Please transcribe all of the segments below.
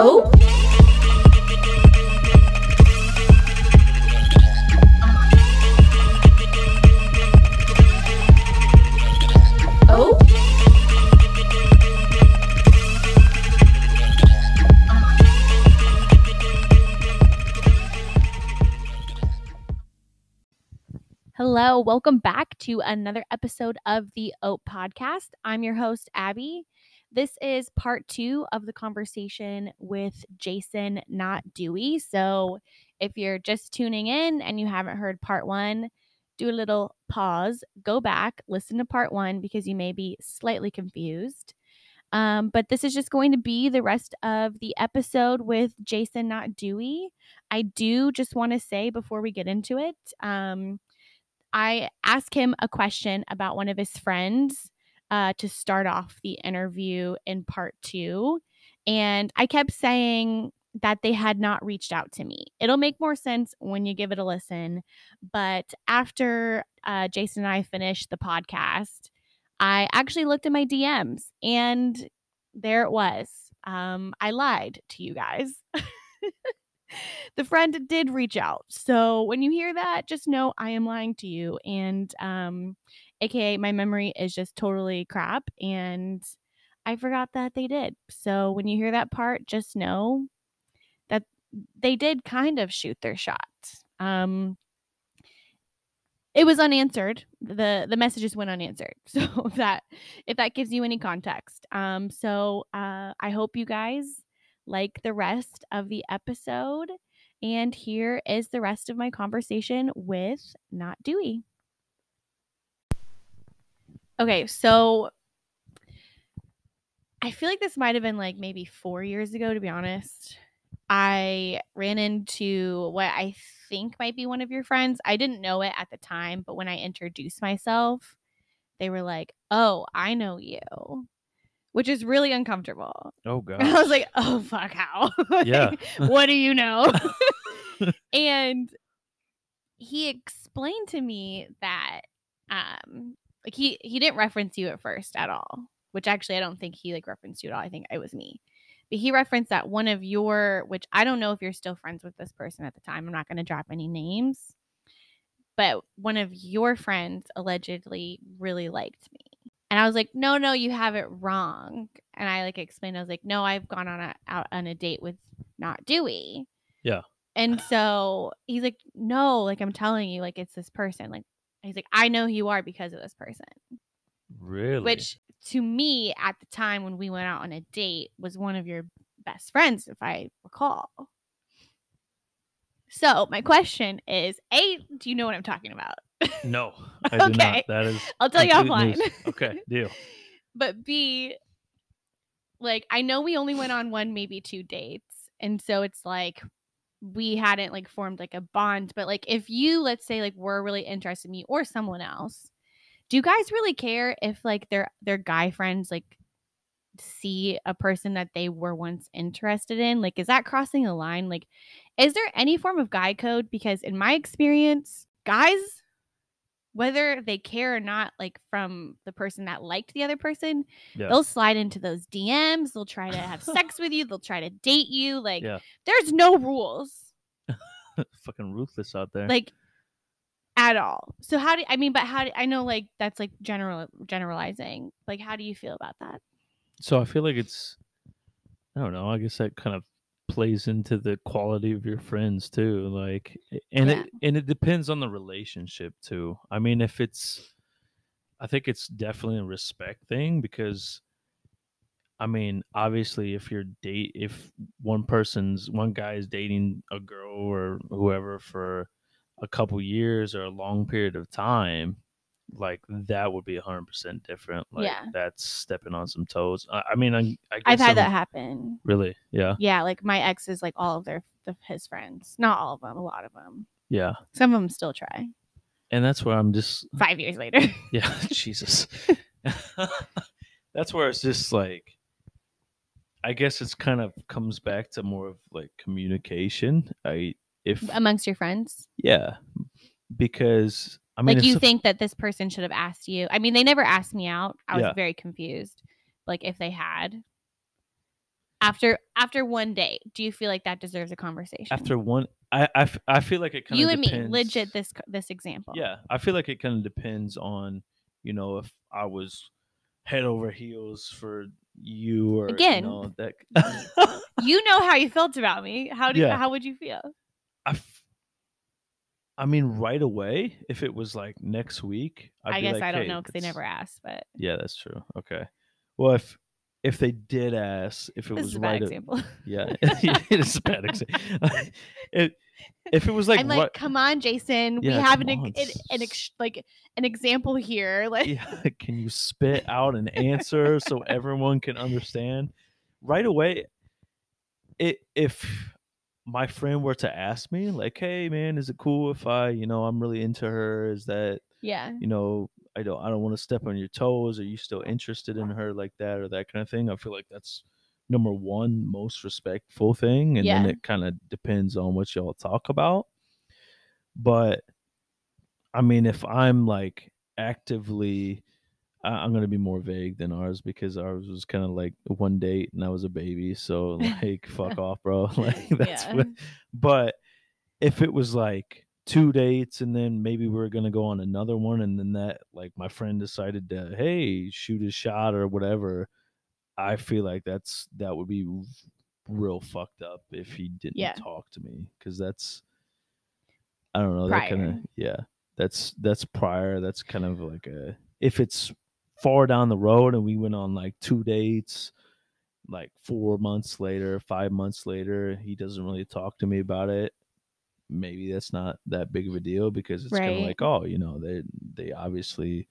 Oh. Oh. Hello, welcome back to another episode of the Ope podcast. I'm your host, Abby. This is part two of the conversation with Jason, not Dewey. So if you're just tuning in and you haven't heard part one, do a little pause, go back, listen to part one because you may be slightly confused. Um, but this is just going to be the rest of the episode with Jason, not Dewey. I do just want to say before we get into it, um, I asked him a question about one of his friends uh, to start off the interview in part two. And I kept saying that they had not reached out to me. It'll make more sense when you give it a listen. But after uh, Jason and I finished the podcast, I actually looked at my DMs and there it was. Um, I lied to you guys. the friend did reach out. So when you hear that, just know I am lying to you. And um, aka my memory is just totally crap and I forgot that they did. So when you hear that part, just know that they did kind of shoot their shot. Um, it was unanswered. the The messages went unanswered. So if that if that gives you any context. Um, so uh, I hope you guys like the rest of the episode. And here is the rest of my conversation with Not Dewey. Okay, so I feel like this might have been like maybe four years ago, to be honest. I ran into what I think might be one of your friends. I didn't know it at the time, but when I introduced myself, they were like, Oh, I know you, which is really uncomfortable. Oh, God. I was like, Oh, fuck, how? Yeah. what do you know? and he explained to me that um like he he didn't reference you at first at all, which actually I don't think he like referenced you at all. I think it was me. But he referenced that one of your which I don't know if you're still friends with this person at the time. I'm not going to drop any names. But one of your friends allegedly really liked me. And I was like, "No, no, you have it wrong." And I like explained I was like, "No, I've gone on a out on a date with not Dewey." Yeah. And so he's like, "No, like I'm telling you, like it's this person. Like He's like, I know who you are because of this person. Really? Which to me at the time when we went out on a date was one of your best friends, if I recall. So my question is, A, do you know what I'm talking about? No, I do Okay. not. That is. I'll tell you offline. news. Okay, deal. but B, like I know we only went on one, maybe two dates. And so it's like we hadn't like formed like a bond. But like if you let's say like were really interested in me or someone else, do you guys really care if like their their guy friends like see a person that they were once interested in? Like is that crossing a line? Like is there any form of guy code? Because in my experience, guys whether they care or not like from the person that liked the other person Yeah. they'll slide into those dms they'll try to have sex with you they'll try to date you like Yeah. there's no rules Fucking ruthless out there. like at all so how do i mean but how do i know like that's like general generalizing like how do you feel about that so I feel like it's. I don't know. I guess that kind of plays into the quality of your friends too. Like, and Yeah. it and it depends on the relationship too. I mean, if it's, I think it's definitely a respect thing because. I mean, obviously, if you're date, if one person's one guy is dating a girl or whoever for a couple years or a long period of time, like that would be a hundred percent different. Like Yeah. that's stepping on some toes. I, I mean, I, I guess i've had that happen Really? Yeah. yeah like my ex is like all of their the, his friends not all of them a lot of them Yeah. some of them still try And that's where I'm just five years later yeah, Jesus. that's where it's just like I guess it's kind of comes back to more of like communication. I if amongst your friends yeah, because I mean like you think that this person should have asked you i mean they never asked me out i was Yeah. very confused like if they had after after one date, do you feel like that deserves a conversation? After one, I I feel like it kind of you and depends. me, legit this this example. Yeah, I feel like it kind of depends on, you know, if I was head over heels for you or Again. you know, that. You know how you felt about me. How do Yeah. how would you feel? I, I mean, right away, if it was like next week, I'd i be guess like, I don't "Hey, know because they that's- never asked, but Yeah, that's true. Okay. Well, if if they did ask, if it this was is a bad right, a- example. yeah, it is a bad example. if, if it was like, I'm like, right- come on, Jason. we have an, come ex- on, an, an ex- like an example here. Like, yeah, can you spit out an answer so everyone can understand right away? It if my friend were to ask me like, "Hey, man, is it cool if I, you know, I'm really into her? Is that, yeah, you know, I don't, I don't want to step on your toes. Are you still interested in her like that or that kind of thing?" I feel like that's number one most respectful thing, and Yeah. then it kind of depends on what y'all talk about. But I mean, if I'm like actively, I, I'm gonna be more vague than ours because ours was kind of like one date and I was a baby, so like fuck off, bro. like that's Yeah. what. But if it was like two dates and then maybe we are gonna go on another one and then that like my friend decided to hey shoot a shot or whatever, I feel like that's that would be real fucked up if he didn't Yeah. talk to me because that's I don't know that kind of yeah that's that's prior that's kind of like a if it's far down the road and we went on like two dates like four months later five months later he doesn't really talk to me about it maybe that's not that big of a deal because it's kind of like oh you know they they obviously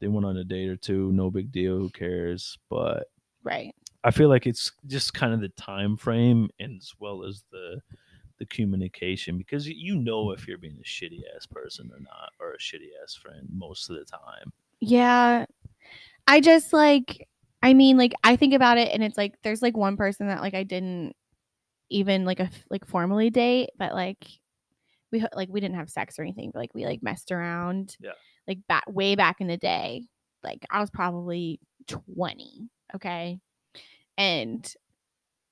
they went on a date or two no big deal who cares but right. I feel like it's just kind of the time frame and as well as the the communication because you know if you're being a shitty ass person or not or a shitty ass friend most of the time. Yeah. I just like I mean like I think about it and it's like there's like one person that like I didn't even like a like formally date but like we like we didn't have sex or anything but like we like messed around. Yeah. Like back way back in the day. Like I was probably 20, okay? And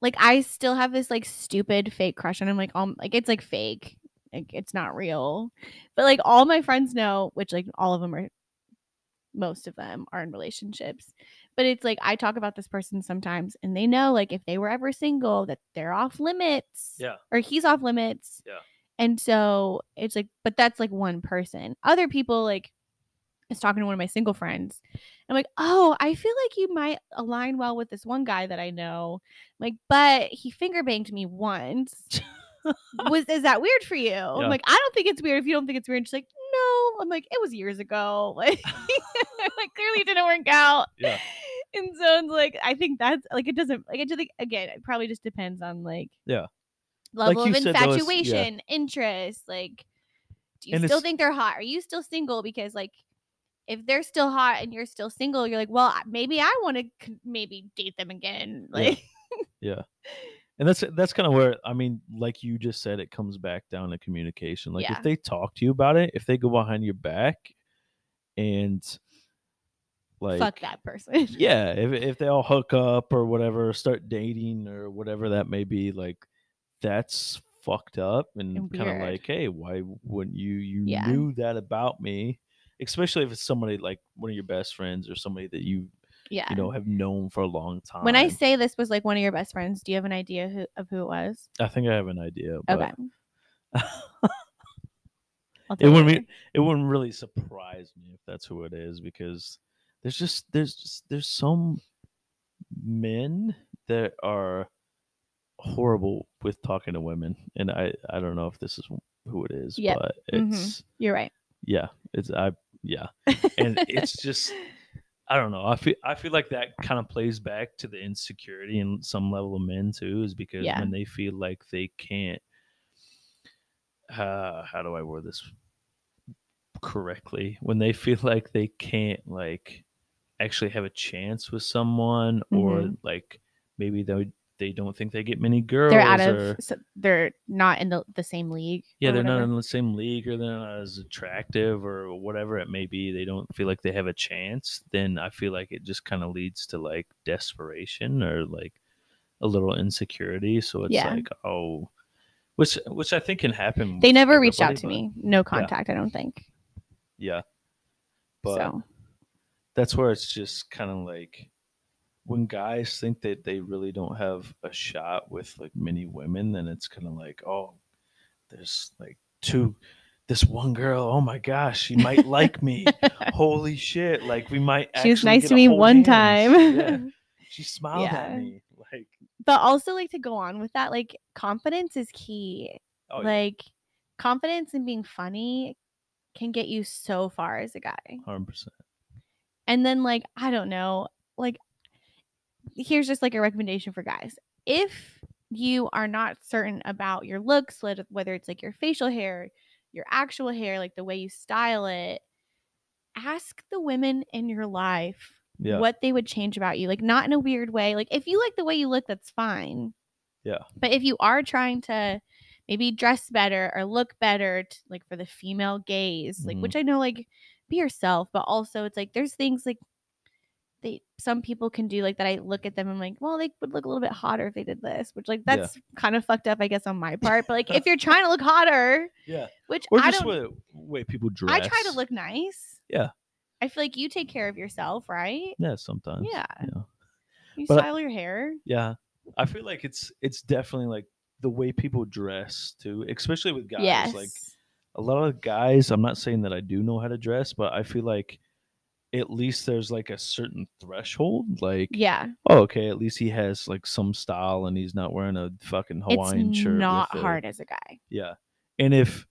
like I still have this like stupid fake crush and I'm like um like it's like fake. Like it's not real. But like all my friends know, which like all of them are most of them are in relationships. But it's like I talk about this person sometimes and they know like if they were ever single that they're off limits. Yeah. Or he's off limits. Yeah. And so it's like but that's like one person. Other people like I was talking to one of my single friends. I'm like, oh, I feel like you might align well with this one guy that I know. I'm like, but he finger banged me once. Was is that weird for you? Yeah. I'm like, I don't think it's weird if you don't think it's weird. She's like. I'm like, it was years ago. Like, like clearly it didn't work out. Yeah. And so it's like, I think that's like it doesn't like it just like again, it probably just depends on like Yeah. level Like of said, though, yeah. infatuation, interest. Like, do you And still think they're hot? Are you still single? Because like if they're still hot and you're still single, you're like, well, maybe I want to maybe date them again. Yeah. Like, Yeah. And that's that's kind of where I mean, like you just said, it comes back down to communication. Like Yeah. if they talk to you about it, if they go behind your back and like fuck that person. yeah if, if they all hook up or whatever start dating or whatever that may be like that's fucked up and, And kind of like hey why wouldn't you you Yeah. knew that about me especially if it's somebody like one of your best friends or somebody that you yeah. you know have known for a long time when I say this was like one of your best friends, do you have an idea who, of who it was? i think i have an idea but Okay. It wouldn't be, it wouldn't really surprise me if that's who it is because there's just there's just there's some men that are horrible with talking to women and i i don't know if this is who it is Yep. but Mhm. it's You're right. yeah it's i yeah and it's just i don't know. I feel i feel like that kind of plays back to the insecurity in some level of men too is because Yeah. when they feel like they can't uh how do i word this correctly? When they feel like they can't like actually have a chance with someone or like maybe they they don't think they get many girls they're out or of so they're not in the, the same league. yeah they're not in the same league or they're not as attractive or whatever it may be they don't feel like they have a chance then i feel like it just kind of leads to like desperation or like a little insecurity. So it's Yeah. like, oh, which which I think can happen. They never reached out to but- me. No contact, I don't think. Yeah, but so that's where it's just kind of like when guys think that they really don't have a shot with like many women, then it's kind of like, oh, there's like two, this one girl. Oh my gosh, she might like me. Holy shit! Like we might. she was nice to me one hands. time. Yeah, she smiled Yeah. at me. Like, but also like to go on with that, like confidence is key. oh, yeah, like confidence and being funny can get you so far as a guy. hundred percent. And then like I don't know, like here's just like a recommendation for guys. If you are not certain about your looks, whether whether it's like your facial hair, your actual hair, like the way you style it, ask the women in your life Yeah, what they would change about you. Like not in a weird way. Like if you like the way you look, that's fine. Yeah. But if you are trying to maybe dress better or look better, t- like for the female gaze, like Mhm. which I know, like be yourself, but also it's like there's things like they some people can do like that. I look at them, I'm like, well, they would look a little bit hotter if they did this, which like Yeah. that's kind of fucked up, I guess, on my part. But like if you're trying to look hotter, yeah. which Or I just don't, way, people dress. I try to look nice. Yeah. I feel like you take care of yourself, right? Yeah, sometimes. Yeah. yeah. You But I- style your hair. Yeah. I feel like it's it's definitely like the way people dress too, especially with guys. yes. Like a lot of guys, I'm not saying that I do know how to dress, but I feel like at least there's like a certain threshold. Like, yeah. oh, okay, at least he has like some style and he's not wearing a fucking Hawaiian it's shirt. not a- hard as a guy. Yeah. And if,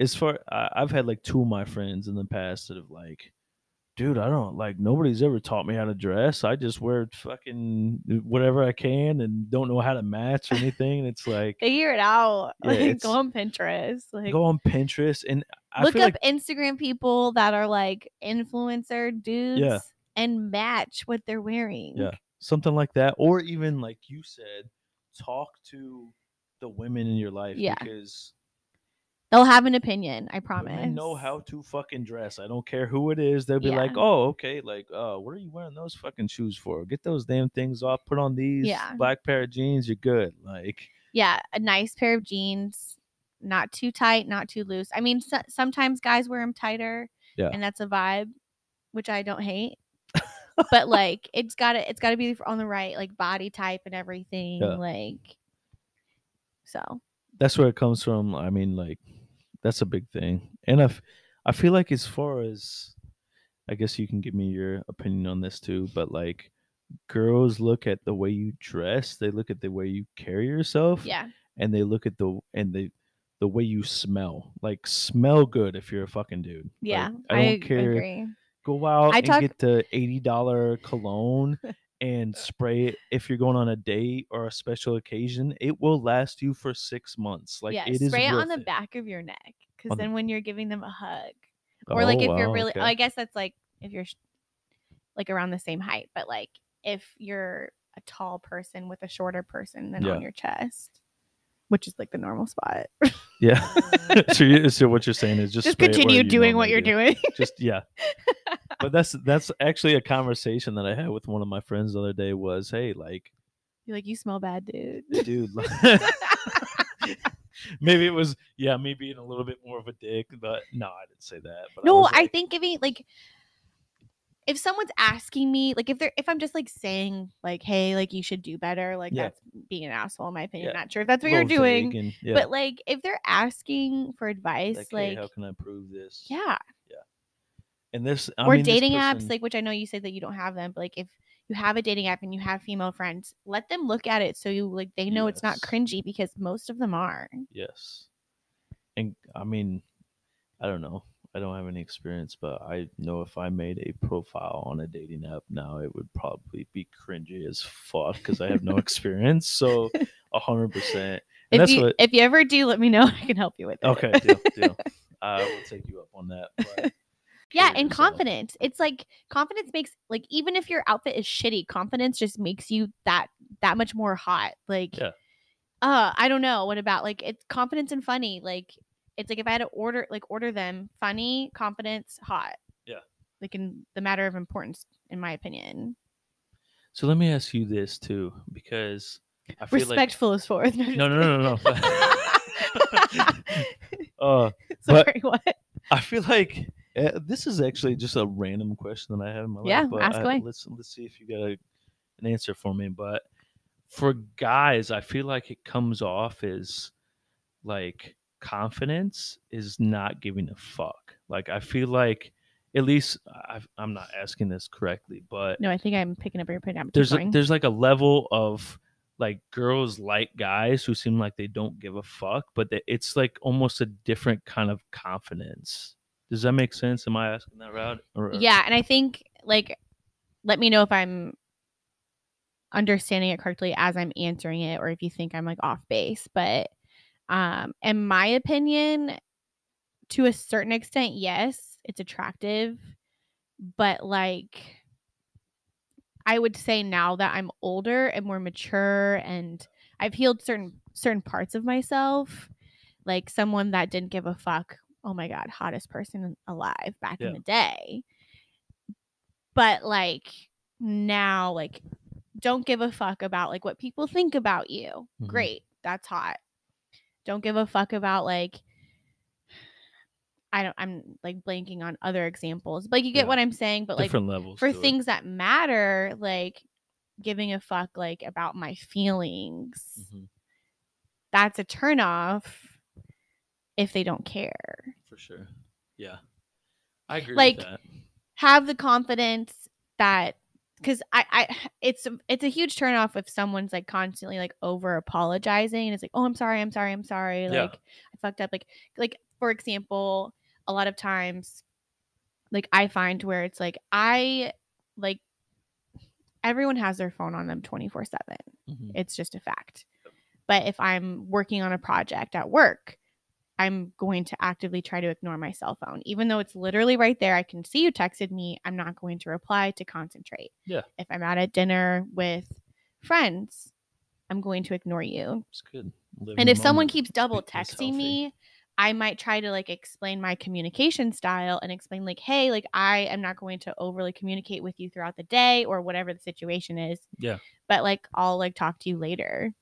as far, I, I've had like two of my friends in the past that have like, dude, I don't like, nobody's ever taught me how to dress. I just wear fucking whatever I can and don't know how to match or anything. And it's like, Figure it out. Yeah, like go on Pinterest. Like go on Pinterest and I look up like, Instagram people that are like influencer dudes yeah. and match what they're wearing. yeah, something like that. Or even like you said, talk to the women in your life Yeah. because They'll have an opinion, I promise. Women know how to fucking dress. I don't care who it is. They'll be like, "Oh, okay. Like, uh, what are you wearing those fucking shoes for? Get those damn things off. Put on these Yeah. black pair of jeans. You're good." Like, Yeah, a nice pair of jeans, not too tight, not too loose. I mean, so- sometimes guys wear them tighter, Yeah. and that's a vibe, which I don't hate. but like, it's gotta it's gotta be on the right like body type and everything. Yeah. Like, so that's where it comes from. I mean, like, that's a big thing. And I, f- I feel like as far as, I guess you can give me your opinion on this too. But like, girls look at the way you dress. They look at the way you carry yourself. yeah, and they look at the and they the way you smell like smell good if you're a fucking dude yeah, Like, i don't care agree. go out I and talk- get the $80 cologne and spray it if you're going on a date or a special occasion it will last you for six months like yeah, it is spray it on the back of your neck because then when you're giving them a hug, or like Oh, if you're really, okay. oh, I guess that's like if you're like around the same height, but like if you're a tall person with a shorter person than Yeah. on your chest, which is like the normal spot. yeah so, you, so what you're saying is just Just continue doing what you're do. doing. just yeah but that's that's actually a conversation that i had with one of my friends the other day was hey like You're like, you smell bad, dude. dude like- maybe it was yeah me being a little bit more of a dick but no i didn't say that but no, I like, think giving like if someone's asking me, like if they're if I'm just like saying like, hey, like you should do better, like Yeah. that's being an asshole in my opinion. Yeah. Not sure if that's what you're doing. and- yeah But like if they're asking for advice, like, like, hey, how can i prove this yeah. Yeah. And this I or mean, this dating apps, like which I know you said that you don't have them, but like if you have a dating app and you have female friends, let them look at it so you like they know it's not cringy because most of them are. yes and i mean i don't know i don't have any experience but i know if i made a profile on a dating app now it would probably be cringy as fuck because i have no experience so a hundred percent If you what if you ever do, let me know. I can help you with it. okay deal deal i will take you up on that but Yeah, and confidence. It's like confidence makes like even if your outfit is shitty, confidence just makes you that that much more hot. Like Yeah. uh, I don't know. What about like it's confidence and funny? Like it's like if I had to order like order them funny, confidence, hot. Yeah. Like in the matter of importance, in my opinion. So let me ask you this too, because I feel like Respectful is fourth. no, no, no, no, no. uh, Sorry, what? I feel like uh, this is actually just a random question that I have in my Yeah, life. but ask I- away. Let's let's see if you got a, an answer for me. But for guys, I feel like it comes off as like confidence is not giving a fuck. Like I feel like at least I, I'm not asking this correctly, but No, I think I'm picking up your putting down. there's a, there's like a level of like girls like guys who seem like they don't give a fuck, but that it's like almost a different kind of confidence. Does that make sense? Am I asking that right? Or, Yeah, and I think like let me know if I'm understanding it correctly as I'm answering it or if you think I'm like off base, but um in my opinion to a certain extent yes, it's attractive, but like I would say now that I'm older and more mature and I've healed certain certain parts of myself, like someone that didn't give a fuck. Oh my god, hottest person alive back Yeah. in the day. But like now like don't give a fuck about like what people think about you. Mhm. Great. That's hot. Don't give a fuck about like I don't I'm like blanking on other examples. But you get Yeah. what I'm saying, but like levels for to it. things that matter, like giving a fuck like about my feelings, Mhm, that's a turn off if they don't care. for sure. Yeah, I agree Like, with that. Have the confidence that because I, I it's it's a huge turn off if someone's like constantly like over apologizing and it's like oh i'm sorry i'm sorry i'm sorry Yeah. like i fucked up like like for example a lot of times like i find where it's like i like everyone has their phone on them 24 7 Mhm. it's just a fact but if i'm working on a project at work i'm going to actively try to ignore my cell phone. Even though it's literally right there i can see you texted me i'm not going to reply to concentrate. Yeah. if i'm at a dinner with friends i'm going to ignore you. It's good. Live in and if someone keeps double texting me i might try to like explain my communication style and explain like hey like i am not going to overly communicate with you throughout the day or whatever the situation is. Yeah. but like i'll like talk to you later.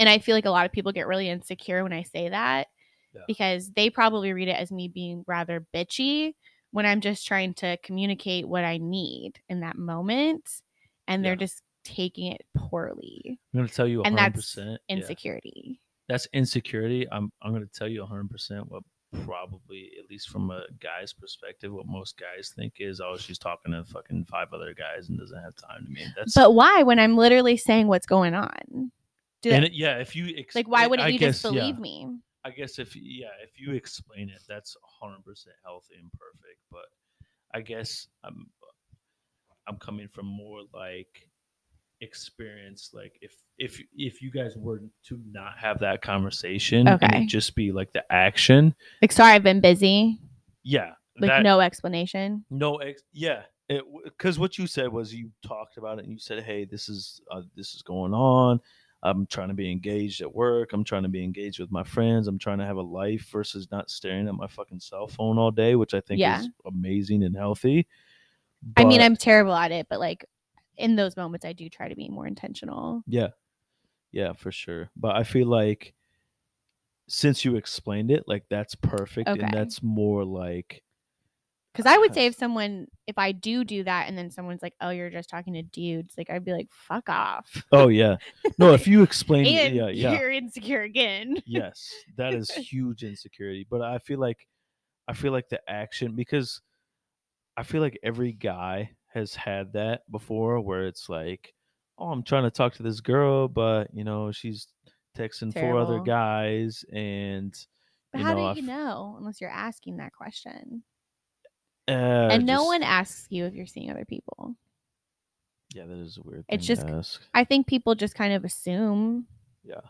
And i feel like a lot of people get really insecure when i say that Yeah. because they probably read it as me being rather bitchy when i'm just trying to communicate what i need in that moment and they're Yeah. just taking it poorly I'm gonna tell you and 100. that's percent insecurity that's insecurity. I'm I'm gonna tell you 100 percent what probably at least from a guy's perspective, what most guys think is oh she's talking to fucking five other guys and doesn't have time to me. That's But why when I'm literally saying what's going on? Do and it, yeah, if you ex- like why wouldn't I you guess, just believe yeah, me? I guess if yeah, if you explain it, that's 100 percent healthy and perfect. But I guess I'm I'm coming from more like experience like if if if you guys were to not have that conversation Okay. just be like the action Like sorry I've been busy. yeah Like that, no explanation. no ex- yeah because what you said was you talked about it and you said hey this is uh, this is going on i'm trying to be engaged at work i'm trying to be engaged with my friends i'm trying to have a life versus not staring at my fucking cell phone all day which i think Yeah. is amazing and healthy I mean I'm terrible at it, but like in those moments I do try to be more intentional. yeah yeah for sure but i feel like since you explained it like that's perfect Okay. and that's more like Because I would say if someone, if I do do that, and then someone's like, "Oh, you're just talking to dudes," like I'd be like, "Fuck off." oh yeah no if you explain and yeah yeah you're insecure again. yes that is huge insecurity but i feel like i feel like the action because i feel like every guy has had that before where it's like oh i'm trying to talk to this girl but you know she's texting four other guys and But you how know, do you know unless you're asking that question? Uh, and no just- one asks you if you're seeing other people. yeah that is a weird It's just-. I think people just kind of assume, yeah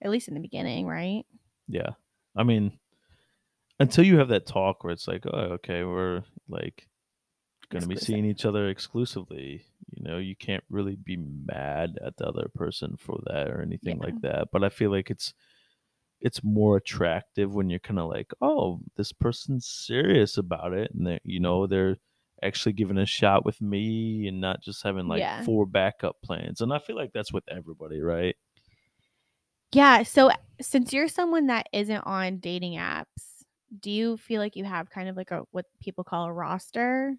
at least in the beginning, right? yeah i mean until you have that talk where it's like oh okay we're like going to be seeing each other exclusively you know you can't really be mad at the other person for that or anything like that but i feel like it's it's more attractive when you're kind of like oh this person's serious about it and they you know they're actually giving a shot with me and not just having like Yeah. four backup plans. And I feel like that's with everybody, right? Yeah. So since you're someone that isn't on dating apps, do you feel like you have kind of like a what people call a roster?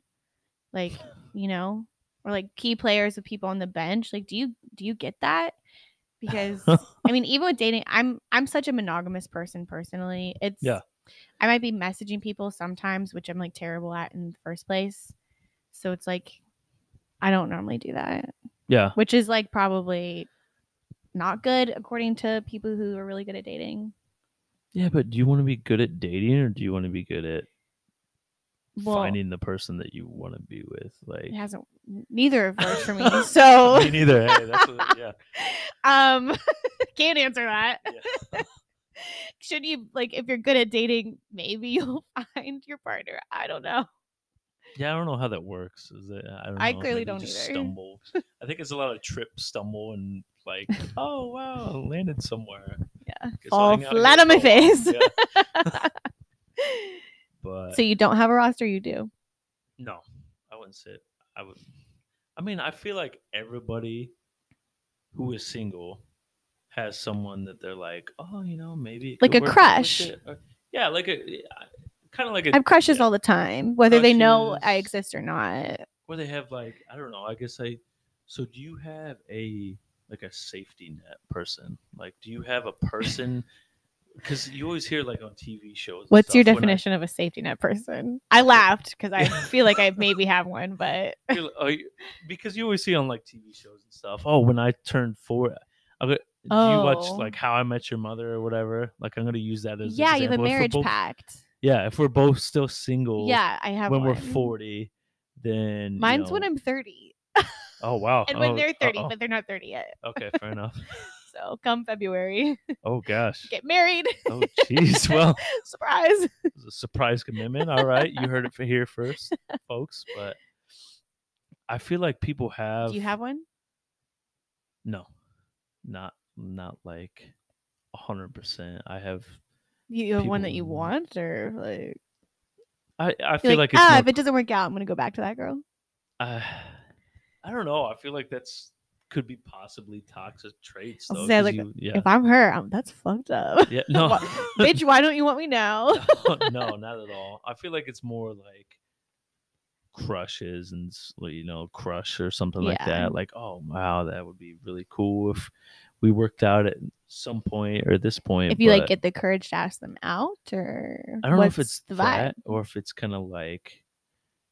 Like, you know, or like key players of people on the bench? Like do you do you get that? Because I mean, even with dating, I'm I'm such a monogamous person personally. It's Yeah. I might be messaging people sometimes, which I'm like terrible at in the first place. So it's like I don't normally do that, yeah. which is like probably not good according to people who are really good at dating. Yeah, but do you want to be good at dating or do you want to be good at Well, finding the person that you want to be with? Like it hasn't neither of those for me. So me neither. Hey, that's what, yeah. um can't answer that. Yeah. Should you like if you're good at dating, maybe you'll find your partner. I don't know. Yeah, I don't know how that works. Is it? I, don't I know, clearly maybe don't just either. Stumble. I think it's a lot of trip, stumble, and like, oh wow, I landed somewhere. Yeah. Fall hang out here flat on my face. Yeah, but so you don't have a roster, you do. no, I wouldn't say. It. I would. I mean, I feel like everybody who is single has someone that they're like, oh, you know, maybe it Like could a work out with crush. it," or- yeah, like a kind of like a I have crushes all the time, whether they know I Crushes. exist or not. where they have like I don't know. I guess I. So do you have a like a safety net person? Like, do you have a person? Because you always hear like on TV shows. What's your when I definition of a safety net person? I laughed because I feel like I maybe have one, but like- oh, because you always see on like TV shows and stuff. Oh, when I turned four, I do you watch Oh. like How I Met Your Mother or whatever? Like I'm gonna use that as yeah, you have a example. If we're marriage both- pact. Yeah, if we're both still single, Yeah, I have when one. we're forty, then you Mine's when I'm 30, Oh wow, and when Oh, they're 30, uh-oh. but they're not 30 yet. okay, fair enough. So come February, Oh gosh. get married. Oh jeez. Well, Surprise. it was a surprise commitment. All right, you heard it for here first, folks. But I feel like people have. Do you have one? No, not not like a hundred percent. I have. You have one that you want, or like, I I feel like, like, it's ah, more, if it doesn't work out, I'm gonna go back to that girl. uh, I don't know. I feel like that's could be possibly toxic traits. Though, say, like, you- yeah, If I'm her, I'm, that's fucked up. yeah, no, Bitch, why don't you want me now? no, not at all. I feel like it's more like crushes and you know crush or something like that. Like, oh wow, that would be really cool if we worked out at some point or this point. if you like get the courage to ask them out, or I don't know if it's the vibe. that or if it's kind of like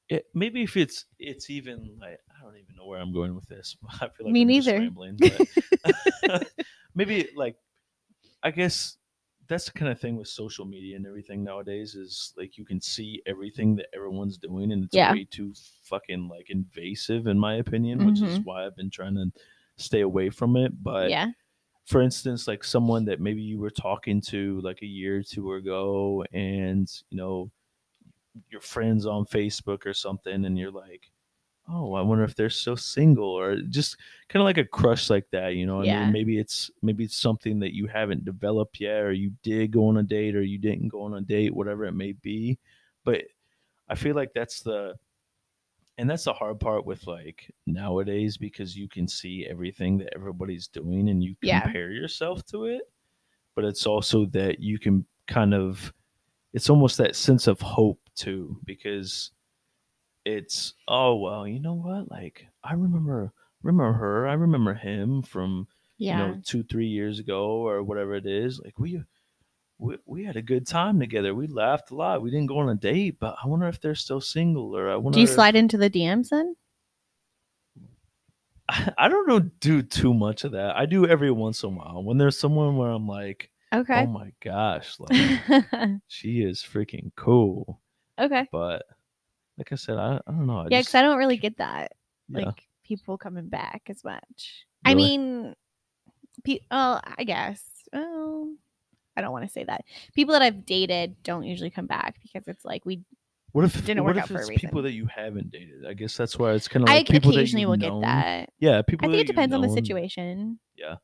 it. Maybe if it's it's even like I don't even know where I'm going with this. I feel like Me I'm neither. rambling, maybe like I guess that's the kind of thing with social media and everything nowadays is like you can see everything that everyone's doing and it's Yeah. way too fucking like invasive in my opinion, which is Mhm. why I've been trying to stay away from it. But yeah, for instance, like someone that maybe you were talking to like a year or two ago, and you know, your friends on Facebook or something, and you're like, oh, I wonder if they're still single, or just kind of like a crush like that, you know. I Yeah. mean, maybe it's maybe it's something that you haven't developed yet, or you did go on a date, or you didn't go on a date, whatever it may be. But I feel like that's the and that's the hard part with like nowadays because you can see everything that everybody's doing and you Yeah. compare yourself to it but it's also that you can kind of it's almost that sense of hope too because it's oh well you know what like i remember remember her i remember him from yeah. you know two three years ago or whatever it is like we we, we had a good time together we laughed a lot we didn't go on a date but i wonder if they're still single or i wonder Do you if- slide into the DMs then? I don't know do too much of that. I do every once in a while when there's someone where I'm like, Okay. oh my gosh, like she is freaking cool. Okay. But like I said, I, I don't know. I Yeah, because I don't really get that. yeah. Like people coming back as much. I mean, pe- well, I guess. Well, I don't want to say that. People that I've dated don't usually come back because it's like we. what if didn't work out for a people that you haven't dated? I guess that's why it's kind of I like people occasionally will you've get that. Yeah, people. I think it depends on the situation. Yeah.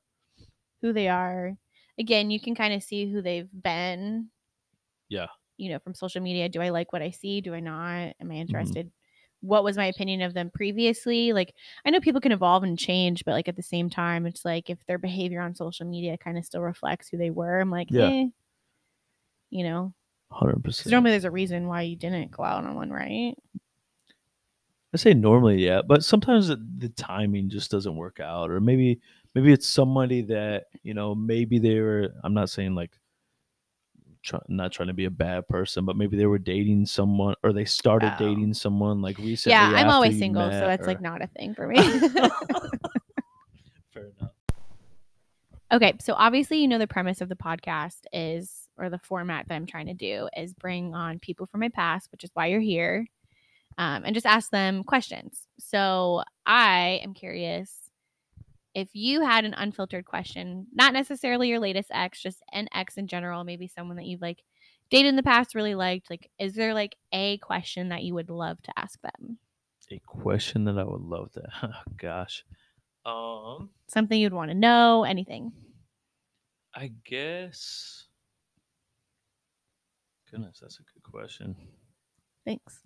Who they are. Again, you can kind of see who they've been. Yeah. You know, from social media. Do I like what I see? Do I not? Am Mm-hmm. I interested? what was my opinion of them previously. Like I know people can evolve and change, but like at the same time, it's like if their behavior on social media kind of still reflects who they were, I'm like, Yeah. eh, you know, Hundred percent. normally there's a reason why you didn't go out on one, right? I say normally, yeah, but sometimes the, the timing just doesn't work out, or maybe maybe it's somebody that you know maybe they were. I'm not saying like, try, not trying to be a bad person, but maybe they were dating someone, or they started Oh. dating someone like recently. yeah, I'm always single, so that's or- like not a thing for me. Fair enough. Okay, so obviously you know the premise of the podcast is or the format that I'm trying to do is bring on people from my past, which is why you're here. Um, and just ask them questions. So I am curious if you had an unfiltered question, not necessarily your latest ex, just an ex in general, maybe someone that you've like dated in the past, really liked. Like, is there like a question that you would love to ask them? A question that I would love to. Oh, gosh, um, Something you'd want to know, anything. I guess. Goodness, that's a good question. Thanks.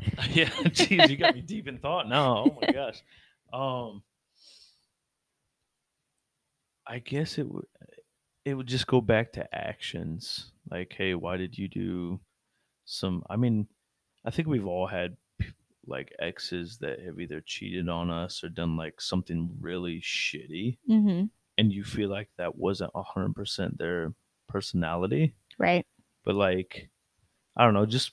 yeah, jeez, you got me deep in thought now. Oh my gosh. Um I guess it would it would just go back to actions. Like, hey, why did you do some I mean, I think we've all had like exes that have either cheated on us or done like something really shitty Mm-hmm. and you feel like that wasn't 100% their personality Right. but like i don't know just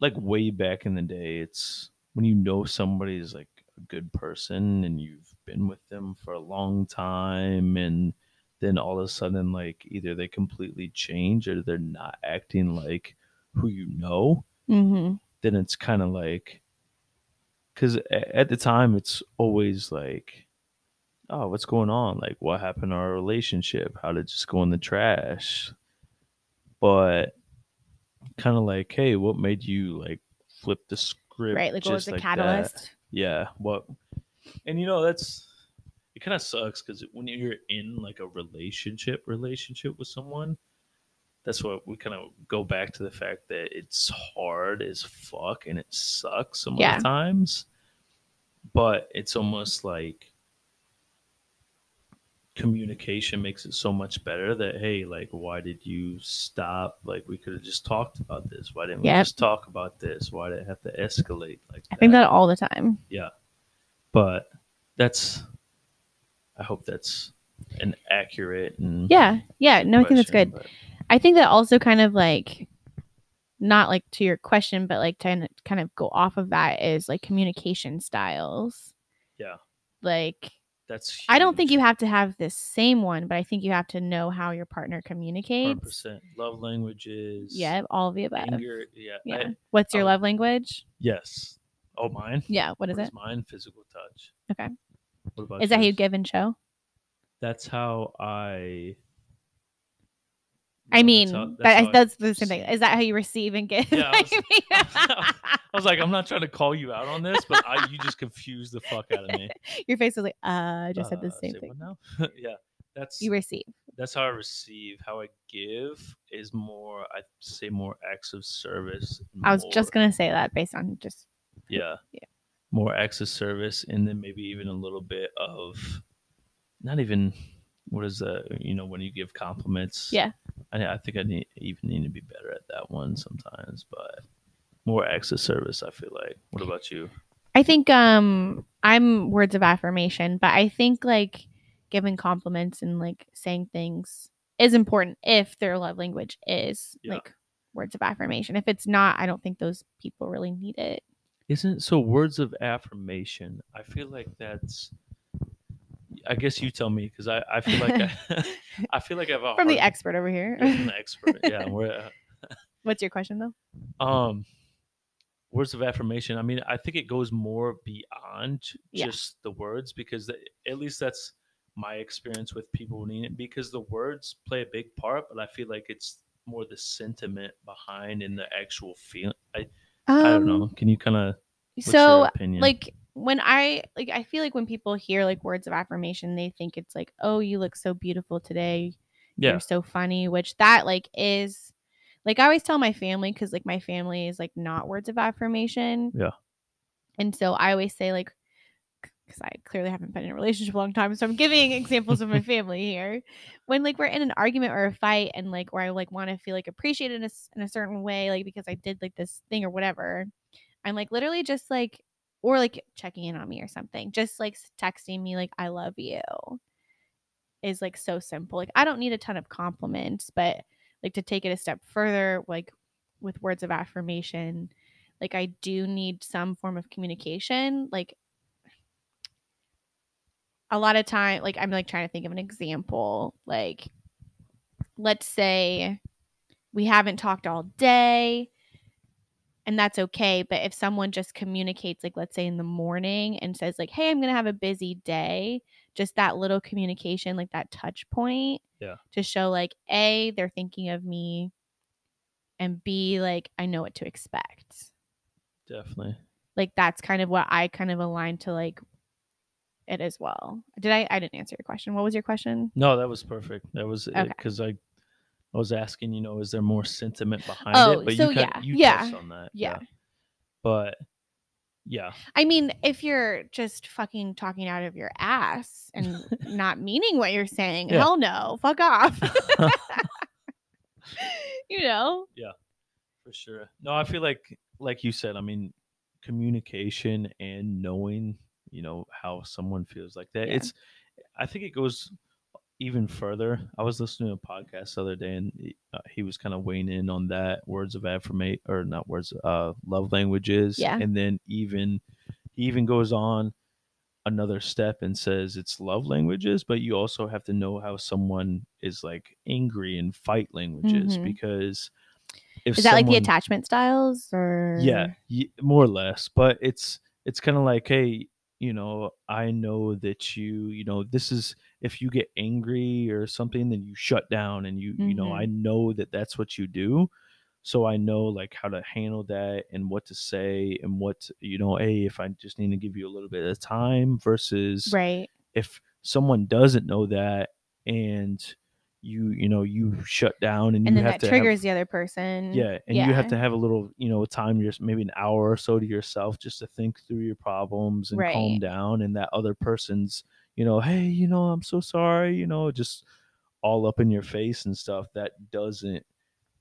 like way back in the day it's when you know somebody is like a good person and you've been with them for a long time and then all of a sudden like either they completely change or they're not acting like who you know Mm-hmm. then it's kind of like because at the time it's always like oh what's going on like what happened to our relationship how did it just go in the trash but kind of like hey what made you like flip the script Right. Like, what was the like catalyst? that? Yeah what and you know that's it kind of sucks because when you're in like a relationship relationship with someone that's what we kind of go back to the fact that it's hard as fuck and it sucks some Yeah. of the times but it's almost like communication makes it so much better that hey like why did you stop like we could have just talked about this why didn't we Yep. just talk about this why did it have to escalate like I think that all the time. Yeah. But that's i hope that's an accurate and Yeah. Yeah. No, I think that's good. but- I think that also kind of like not like to your question, but like to kind of go off of that is like communication styles. Yeah. Like that's I don't think you have to have the same one, but I think you have to know how your partner communicates. 100% love languages Yeah, all of the above. anger yeah, Yeah. I- What's your um, love language? yes oh mine Yeah. What is it? mine physical touch Okay. what about Is that how you give and show? that's how I That's mean, how- that's how I that's the same thing. Is that how you receive and give? Yeah, I was- I I was like, I'm not trying to call you out on this, but I you just confused the fuck out of me. your face was like, uh, I just said the Uh, same thing. yeah, that's You receive. that's how I receive. How I give is more. I say more acts of service. I was just gonna say that based on just yeah Yeah. more acts of service, and then maybe even a little bit of not even what is that? You know, when you give compliments. Yeah. I, I think I need even need to be better at that one sometimes, but more acts of service. I feel like. What about you? I think um I'm words of affirmation, but I think like giving compliments and like saying things is important if their love language is Yeah. like words of affirmation. If it's not, I don't think those people really need it. Isn't so words of affirmation? I feel like that's. I guess you tell me because I, I feel like I, I feel like I have a From the expert over here. yeah, from the expert. Yeah, we're What's your question though? um words of affirmation. I mean, I think it goes more beyond Yeah. just the words because the, at least that's my experience with people needing it because the words play a big part, but I feel like it's more the sentiment behind and the actual feeling. I, I don't know. Can you kind of Um, So your opinion? like when I like I feel like when people hear like words of affirmation, they think it's like, "Oh, you look so beautiful today. yeah, You're so funny," which that like is like I always tell my family cuz like my family is like not words of affirmation. Yeah. And so I always say like because I clearly haven't been in a relationship a long time, so I'm giving examples of my family here. When like we're in an argument or a fight, and like where I like want to feel like appreciated in a, in a certain way, like because I did like this thing or whatever, I'm like literally just like, or like checking in on me or something, just like texting me like I love you is like so simple. Like I don't need a ton of compliments, but like to take it a step further, like with words of affirmation, like I do need some form of communication. Like a lot of time, like I'm like trying to think of an example. Like let's say we haven't talked all day and that's okay but if someone just communicates like let's say in the morning and says like hey i'm gonna have a busy day just that little communication like that touch point Yeah. to show like a they're thinking of me and b like i know what to expect Definitely. like that's kind of what i kind of aligned to like it as well did i i didn't answer your question what was your question No, that was perfect. That was Okay. because I I was asking, you know, is there more sentiment behind Oh, it? But so you yeah, you yeah, on that. yeah. But yeah, I mean, if you're just fucking talking out of your ass and not meaning what you're saying, Yeah. hell no, fuck off. you know? Yeah. For sure. No, I feel like like you said, I mean, communication and knowing, you know, how someone feels like that. Yeah. It's I think it goes even further. I was listening to a podcast the other day and he, uh, he was kind of weighing in on that words of affirmation or not words uh love languages Yeah. and then even he even goes on another step and says it's love languages but you also have to know how someone is like angry and fight languages Mhm. because if Is that like the attachment styles or yeah, more or less. But it's it's kind of like, hey, you know, I know that you, you know, this is if you get angry or something, then you shut down, and you, you know. I mm-hmm. know that that's what you do. So I know like how to handle that and what to say and what you know. Hey, if I just need to give you a little bit of time versus Right. if someone doesn't know that and you you know you shut down and, And you then have that to have- triggers the other person. yeah, and you have to have a little, you know, time, just maybe an hour or so to yourself, just to think through your problems and calm down. And that other person's, you know, hey, you know, I'm so sorry, you know, just all up in your face and stuff. That doesn't,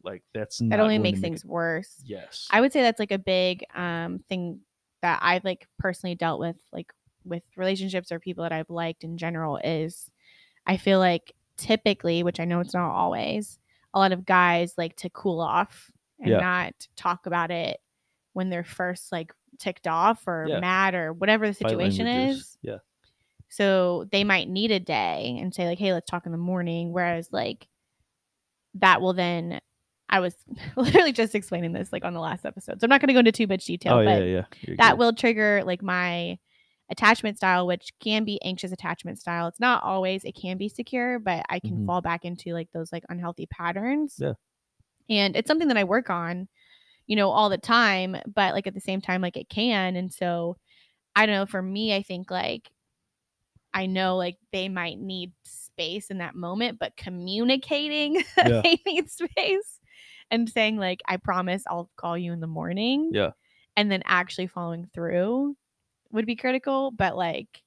like, that's not That only makes make things it- worse. Yes. I would say that's like a big um thing that I've like personally dealt with like with relationships or people that I've liked in general is I feel like typically, which I know it's not always, a lot of guys like to cool off and Yeah. not talk about it when they're first like ticked off or Yeah. mad or whatever the situation is. Yeah. So they might need a day and say like, "Hey, let's talk in the morning." Whereas like that will then I was literally just explaining this like on the last episode. So I'm not going to go into too much detail, Oh, but yeah, yeah. That good. will trigger like my attachment style which can be anxious attachment style. It's not always it can be secure, but I can Mhm. fall back into like those like unhealthy patterns. Yeah. And it's something that I work on, you know, all the time, but like at the same time like it can and so I don't know, for me I think like I know like they might need space in that moment, but communicating that Yeah. they need space and saying like, I promise I'll call you in the morning. Yeah. And then actually following through would be critical. But like,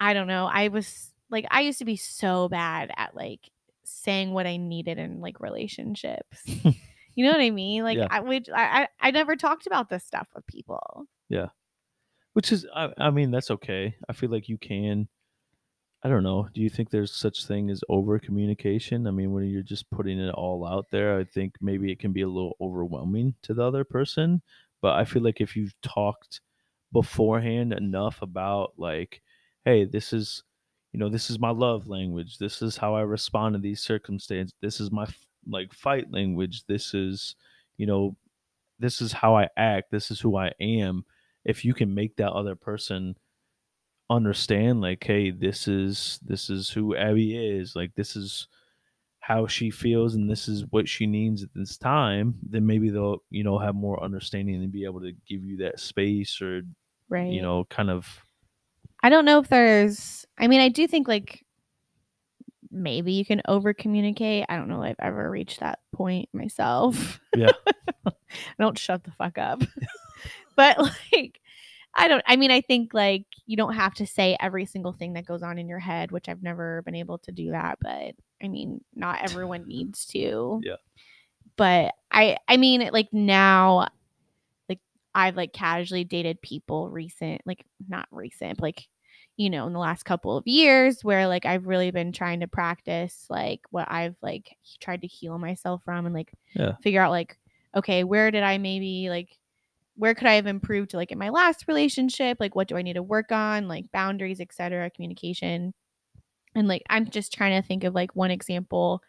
I don't know. I was like, I used to be so bad at like saying what I needed in like relationships. you know what I mean? Like Yeah. I would I, I I never talked about this stuff with people. Yeah. Which is, I, I mean, that's okay. I feel like you can. I don't know. Do you think there's such thing as over communication? I mean, when you're just putting it all out there, I think maybe it can be a little overwhelming to the other person. But I feel like if you've talked beforehand enough about like, hey, this is, you know, this is my love language. This is how I respond to these circumstances. This is my like fight language. This is, you know, this is how I act. This is who I am if you can make that other person understand like hey this is this is who abby is like this is how she feels and this is what she needs at this time then maybe they'll you know have more understanding and be able to give you that space or Right. you know kind of I don't know if there's I mean, I do think like maybe you can over communicate. I don't know if I've ever reached that point myself. Yeah. I don't shut the fuck up. but like I don't I mean I think like you don't have to say every single thing that goes on in your head, which I've never been able to do that, but I mean not everyone needs to. Yeah. But I I mean like now like I've like casually dated people recent like not recent, but, like you know, in the last couple of years where like I've really been trying to practice like what I've like tried to heal myself from and like Yeah. figure out like okay, where did I maybe like where could I have improved like in my last relationship? Like what do I need to work on? Like boundaries, etc., communication. And like I'm just trying to think of like one example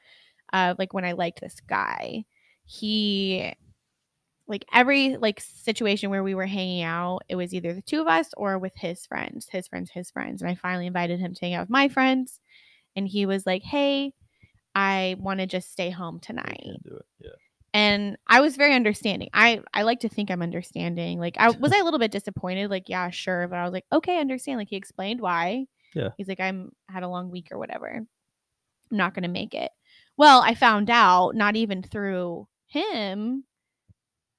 of like when I liked this guy. He like every like situation where we were hanging out, it was either the two of us or with his friends, his friends, his friends. And I finally invited him to hang out with my friends. And he was like, Hey, I want to just stay home tonight do it. Yeah. and I was very understanding. I I like to think I'm understanding. Like I was I a little bit disappointed. Like yeah, sure, but I was like okay, I understand. Like he explained why. Yeah. He's like I'm had a long week or whatever. I'm not gonna make it. Well, I found out not even through him.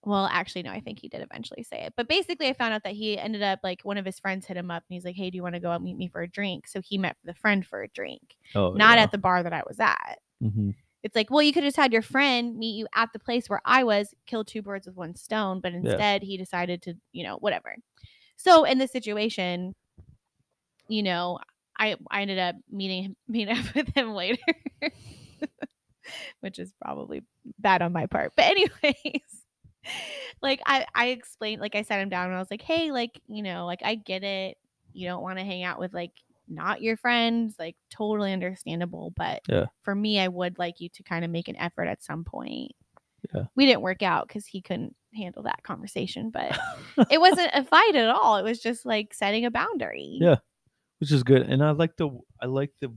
Well, actually, no, I think he did eventually say it. But basically, I found out that he ended up like one of his friends hit him up and he's like, "Hey, do you want to go out and meet me for a drink?" So he met the friend for a drink, Oh, not yeah. at the bar that I was at Mhm. it's like, well, you could have just had your friend meet you at the place where I was, kill two birds with one stone, but instead he decided to, you know, whatever. So in this situation, you know, I I ended up meeting him, meeting up with him later, which is probably bad on my part. But anyways, like I I explained, like I sat him down and I was like, hey, like you know, like I get it. You don't want to hang out with like not your friends, like totally understandable. But Yeah. for me, I would like you to kind of make an effort at some point. Yeah. We didn't work out because he couldn't handle that conversation, but it wasn't a fight at all. It was just like setting a boundary. Yeah. Which is good. And I like the I like the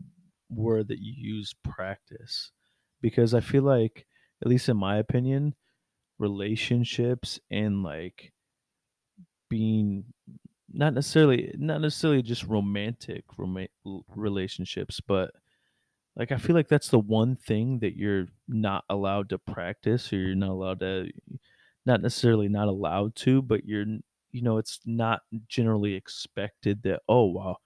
word that you use, practice, because I feel like, at least in my opinion, relationships and like being not necessarily not necessarily just romantic roma- l- relationships, but like I feel like that's the one thing that you're not allowed to practice, or you're not allowed to, not necessarily not allowed to, but you're you know it's not generally expected that oh wow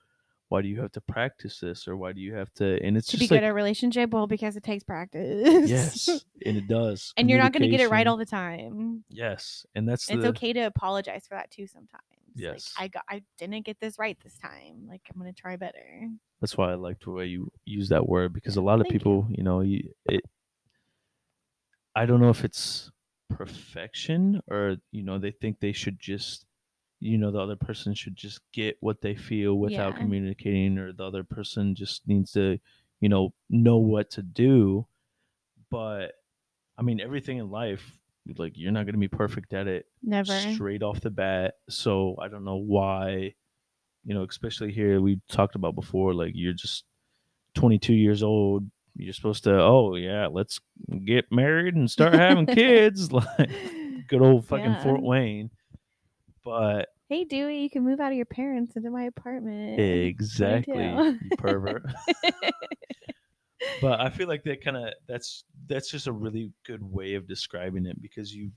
why do you have to practice this or why do you have to and it's To just be like good at a relationship, well, because it takes practice. yes and it does and you're not going to get it right all the time. yes and that's It's the okay to apologize for that too sometimes. Yes. Like I got I didn't get this right this time. Like I'm going to try better. that's why I liked the way you use that word because a lot of Thank you. people, you, know, you, it. I don't know if it's perfection or you know they think they should just, you know, the other person should just get what they feel without Yeah. communicating, or the other person just needs to, you know, know what to do. But I mean, everything in life, like you're not going to be perfect at it Never. straight off the bat. So I don't know why, you know, especially here we talked about before, like you're just 22 years old. You're supposed to, oh yeah, let's get married and start having kids, like good old fucking Yeah. Fort Wayne. But Hey Dewey, you can move out of your parents into my apartment. exactly, you pervert. but I feel like that kind of that's that's just a really good way of describing it because you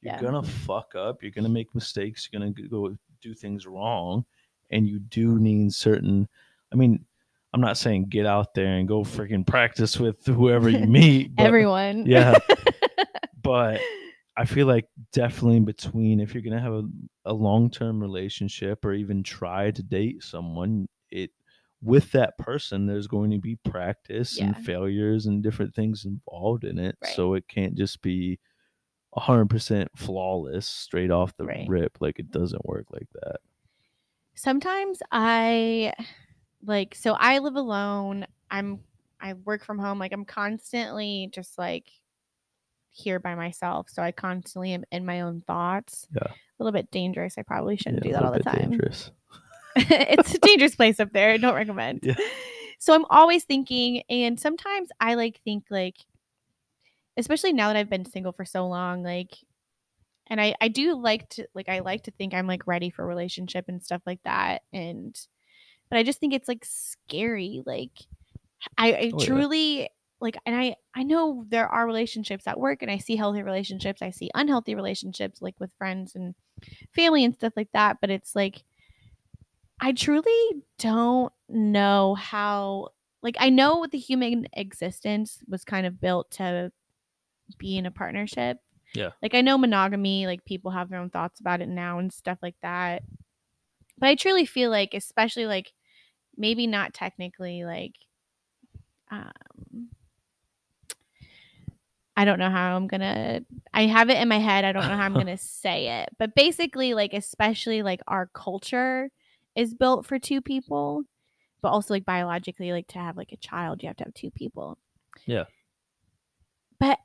you're Yeah. gonna fuck up, you're gonna make mistakes, you're gonna go do things wrong, and you do need certain. I mean, I'm not saying get out there and go freaking practice with whoever you meet. but- Everyone. yeah, but I feel like definitely in between, if you're gonna have a, a long term relationship or even try to date someone, it with that person, there's going to be practice and failures and different things involved in it. Right. So it can't just be hundred percent flawless straight off the Right. rip. Like it mm-hmm. doesn't work like that. sometimes i like so i live alone i'm i work from home like i'm constantly just like here by myself so i constantly am in my own thoughts Yeah. a little bit dangerous i probably shouldn't Yeah, do that all the time Dangerous. it's a dangerous place up there. I don't recommend. Yeah. So I'm always thinking, and sometimes I like think like, especially now that I've been single for so long, like, and I I do like to like I like to think I'm like ready for a relationship and stuff like that, and but I just think it's like scary. Like, I, I Oh, yeah. Like, and I I know there are relationships at work, and I see healthy relationships, I see unhealthy relationships, like with friends and family and stuff like that. But it's like I truly don't know how like I know the human existence was kind of built to be in a partnership. Yeah. Like I know monogamy, like people have their own thoughts about it now and stuff like that. But I truly feel like especially like maybe not technically like um I don't know how I'm gonna I have it in my head. I don't know how I'm gonna say it. But basically, like especially like our culture is built for two people, but also like biologically, like to have like a child, you have to have two people. Yeah. But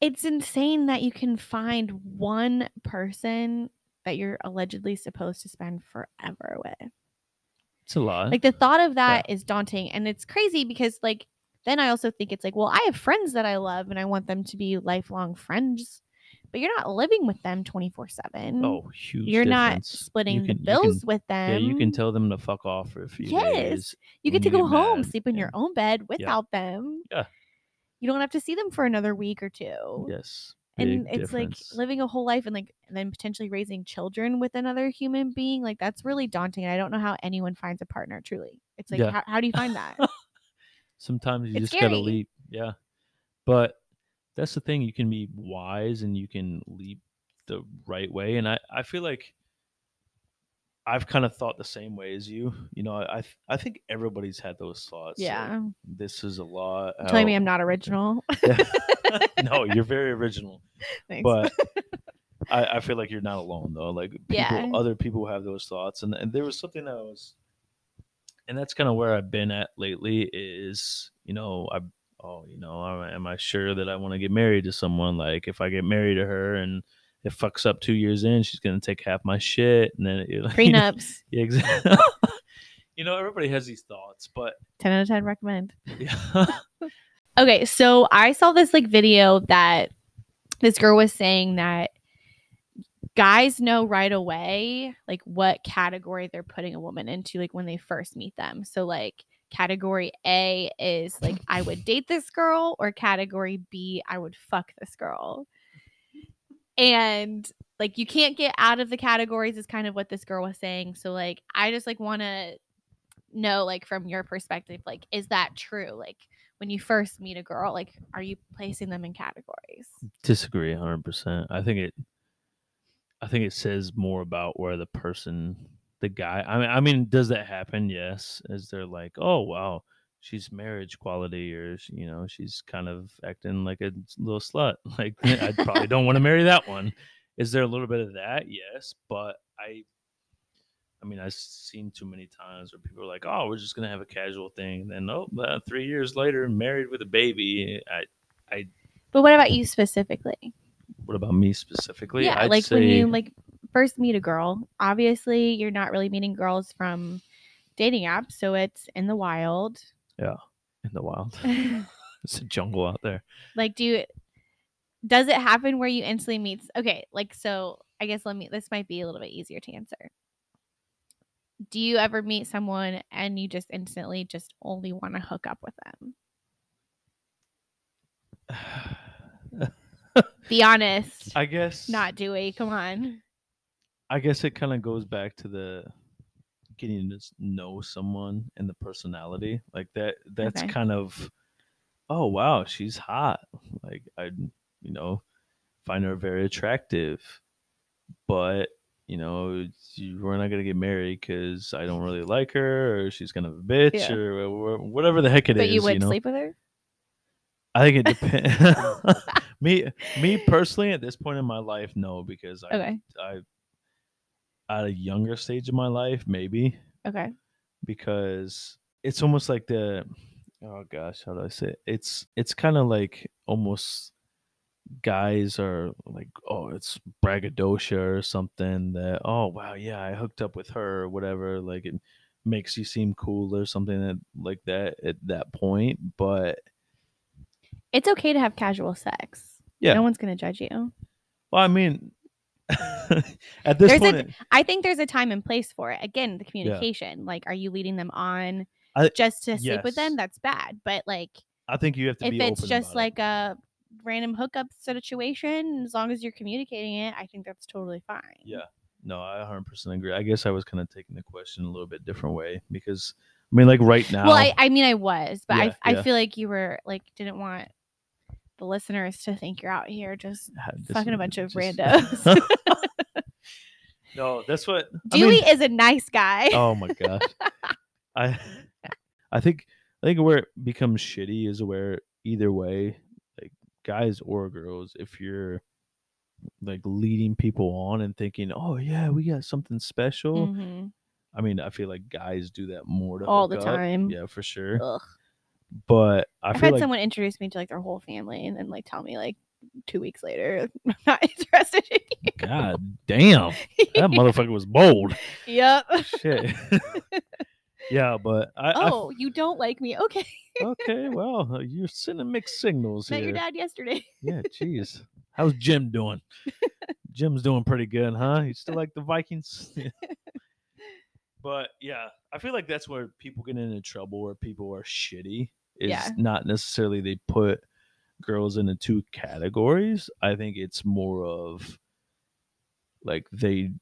it's insane that you can find one person that you're allegedly supposed to spend forever with. It's a lot. Like the thought of that is daunting and it's crazy because like then I also think it's like, well, I have friends that I love and I want them to be lifelong friends, but you're not living with them 24/7. oh, huge. you're not splitting You the can- you bills can- with them. Yeah, you can tell them to fuck off for a few Yes. days. You get to you go home, mad, sleep in your own bed without them. Yeah. You don't have to see them for another week or two. Yes. and it's difference. like living a whole life and like and then potentially raising children with another human being like that's really daunting and i don't know how anyone finds a partner truly it's like Yeah. how, how do you find that Sometimes you It's just gotta leap. Yeah. But that's the thing. You can be wise and you can leap the right way. And I, I feel like I've kind of thought the same way as you. You know, I I, I think everybody's had those thoughts. like, yeah this is a lot. You're telling me i'm not original Yeah. no, you're very original. Thanks. But I, I feel like you're not alone though. Like people, Yeah. other people have those thoughts, and and there was something that was, and that's kind of where I've been at lately. Is you know I oh you know am I- sure that I want to get married to someone? Like if I get married to her and it fucks up two years in, she's gonna take half my shit, and then it, you know, prenups Yeah, exactly. you know, everybody has these thoughts, but 10 out of 10 recommend yeah, okay so i saw this like video that this girl was saying that guys know right away like what category they're putting a woman into like when they first meet them. So like category a is like i would date this girl or category b i would fuck this girl. And like you can't get out of the categories is kind of what this girl was saying. So like i just like want to know like from your perspective like is that true? Like when you first meet a girl like are you placing them in categories? Disagree 100%. I think it I think it says more about where the person the guy I mean I mean does that happen? Yes. Is there like, "Oh, wow, she's marriage quality or you know, she's kind of acting like a little slut." Like I probably don't want to marry that one. Is there a little bit of that? Yes, but I I mean, I've seen too many times where people are like, "Oh, we're just gonna have a casual thing," and then, oh, three years later, married with a baby. Eh, I, I, but what about you specifically what about me specifically? yeah I'd like when you like first meet a girl obviously you're not really meeting girls from dating apps so it's in the wild Yeah, in the wild. it's a jungle out there. like do you does it happen where you instantly meet okay like so i guess let me this might be a little bit easier to answer do you ever meet someone and you just instantly just only want to hook up with them be honest I guess not Dewey. Come on. I guess it kind of goes back to the getting to know someone and the personality. Like that that's Okay. kind of oh wow, she's hot. Like I you know, find her very attractive. But, you know, we're not going to get married cuz I don't really like her or she's kind of a bitch Yeah. or whatever the heck it is. but you would know? sleep with her? I think it depends. me, me personally, at this point in my life, no, because I, Okay. I, at a younger stage of my life, maybe Okay. because it's almost like the, oh gosh, how do I say it? It's it's kind of like almost guys are like, oh, it's braggadocio or something that, oh wow, yeah, I hooked up with her or whatever. Like it makes you seem cool or something that like that at that point, but. It's okay to have casual sex. Yeah. No one's going to judge you. Well, I mean, at this There's a- point, it- I think there's a time and place for it. Again, the communication. Like, are you leading them on I- just to sleep with them? That's bad. But like, I think you have to if be it's just like a random hookup situation, as long as you're communicating it, I think that's totally fine. Yeah. no, I 100% agree. I guess I was kind of taking the question a little bit different way because I mean, like right now, Well, I, I mean, I was, but Yeah, I, I feel like you were like didn't want the listeners to think you're out here just fucking a bunch of just- randos. no, that's what I Dewey mean- is a nice guy. oh my gosh, I, I think I think where it becomes shitty is where either way, like guys or girls, if you're like leading people on and thinking, oh yeah, we got something special. Mhm. I mean, I feel like guys do that more to All the up. time. Yeah, for sure. Ugh. But I I've feel had like someone introduce me to like their whole family and then like tell me like two weeks later I'm not interested in you. God damn, that motherfucker was bold. Yep. Shit. yeah, but I, I Oh, you don't like me? Okay. okay. Well, uh, you're sending mixed signals Met here. your dad yesterday. Yeah, jeez. How's Jim doing? Jim's doing pretty good, huh? You still like the Vikings? Yeah. but yeah, I feel like that's where people get into trouble, where people are shitty. Is Yeah. not necessarily they put girls into two categories. I think it's more of like they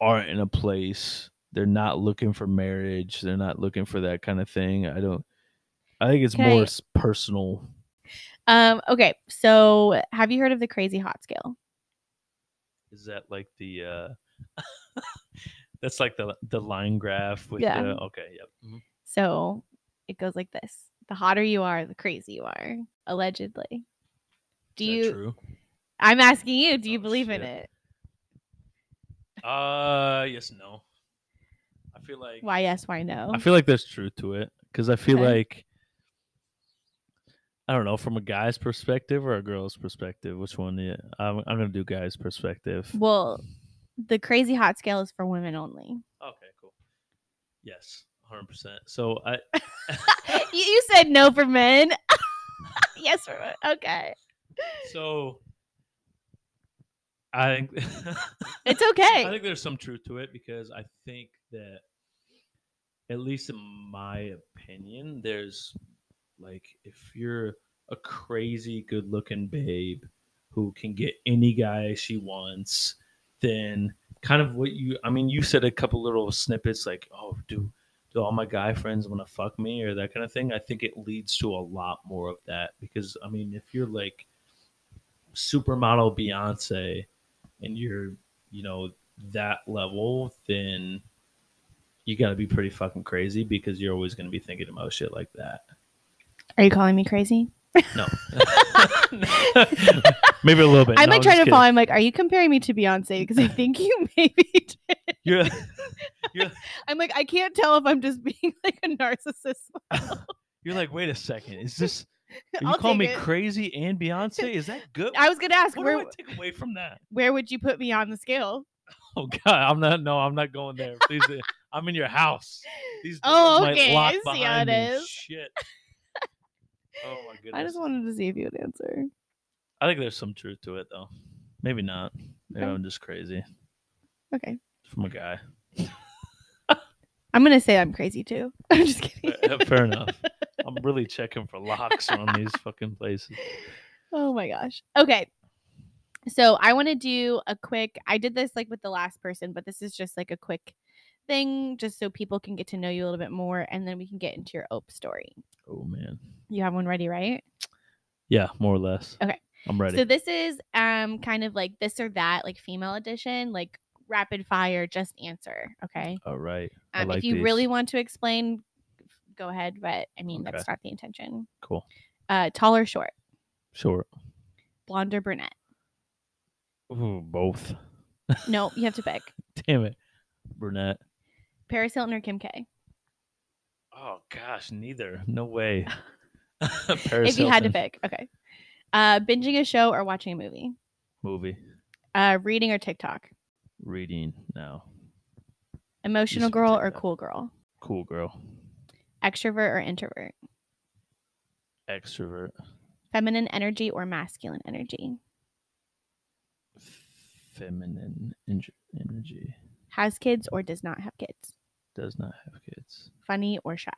aren't in a place. They're not looking for marriage. They're not looking for that kind of thing. I don't. I think it's Can more I- s- personal. Um, okay, so have you heard of the crazy hot scale? Is that like the uh that's like the the line graph with Yeah. the okay, yep. mhm. So it goes like this. The hotter you are, the crazy you are, allegedly. Do Is that you true? I'm asking you, do you Oh, believe in it? Uh yes, no. I feel like Why yes, why no? I feel like there's truth to it because I feel Okay. like I don't know from a guy's perspective or a girl's perspective. Which one? Yeah, I'm, I'm gonna do guy's perspective. well, the crazy hot scale is for women only. Okay, cool. Yes, hundred percent. So I you, you said no for men. yes for men. Okay. so I think It's okay. I think there's some truth to it because I think that, at least in my opinion, there's like if you're a crazy good looking babe who can get any guy she wants, then kind of what you I mean, you said a couple little snippets like, oh, do do all my guy friends want to fuck me or that kind of thing? I think it leads to a lot more of that because I mean, if you're like supermodel Beyonce and you're you know that level, then you got to be pretty fucking crazy because you're always going to be thinking about shit like that. Are you calling me crazy? No, maybe a little bit. I No, might I'm try just to follow. I'm like, are you comparing me to Beyonce? Because I think you maybe did. You're, I'm like, I can't tell if I'm just being like a narcissist. you're like, wait a second, is this? You I'll call me it. crazy and Beyonce? Is that good? I was gonna ask what where do I take away from that? where would you put me on the scale? Oh God, I'm not. No, I'm not going there. Please, uh, I'm in your house. These doors Oh, might lock I see how behind me. Shit. Oh my goodness. I just wanted to see if you would answer. I think there's some truth to it though. Maybe not. Maybe Okay. I'm just crazy Okay, from a guy. I'm gonna say I'm crazy too. I'm just kidding. Fair, uh, fair enough. I'm really checking for locks on these fucking places. Oh my gosh. Okay. So I want to do a quick I did this like with the last person, but this is just like a quick thing just so people can get to know you a little bit more and then we can get into your OPE story. Oh man. You have one ready, right? Yeah, more or less. Okay. I'm ready. So this is um kind of like this or that, like female edition, like rapid fire, just answer. Okay. All right. Um, like if you these. really want to explain, go ahead. But I mean, Okay. that's not the intention. Cool. Uh, tall or short, Short. blonde or brunette. Ooh, both. No, you have to pick. Damn it. Brunette. Paris Hilton or Kim K. Oh gosh, neither. No way. Paris if you had to pick, okay. Uh, binging a show or watching a movie. Movie. Uh, reading or TikTok. Reading now. Emotional Used to be girl or cool girl. Cool girl. Extrovert or introvert. Extrovert. Feminine energy or masculine energy. Feminine en- energy. Has kids or does not have kids. Does not have kids. Funny or shy.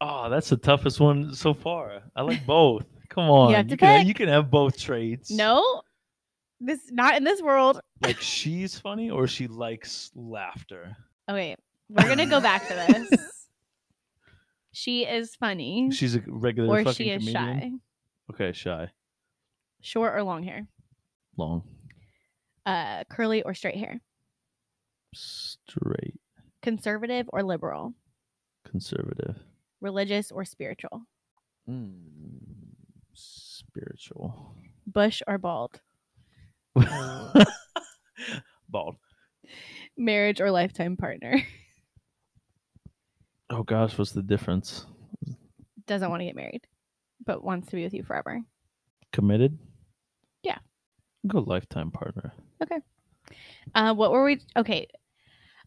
Oh, that's the toughest one so far. I like both. Come on. have to can, pick. you can have both traits. No. This not in this world. Like she's funny or she likes laughter. Okay, we're gonna go back to this. she is funny, She's a regular or fucking she is comedian. shy. Okay, shy. Short or long hair. Long. Uh, curly or straight hair. Straight. Conservative or liberal. Conservative. Religious or spiritual. Mm, spiritual. Bush or bald. Bald. Marriage or lifetime partner. Oh gosh, what's the difference? Doesn't want to get married, but wants to be with you forever. Committed? Yeah. Go lifetime partner. Okay. Uh, what were we? Okay,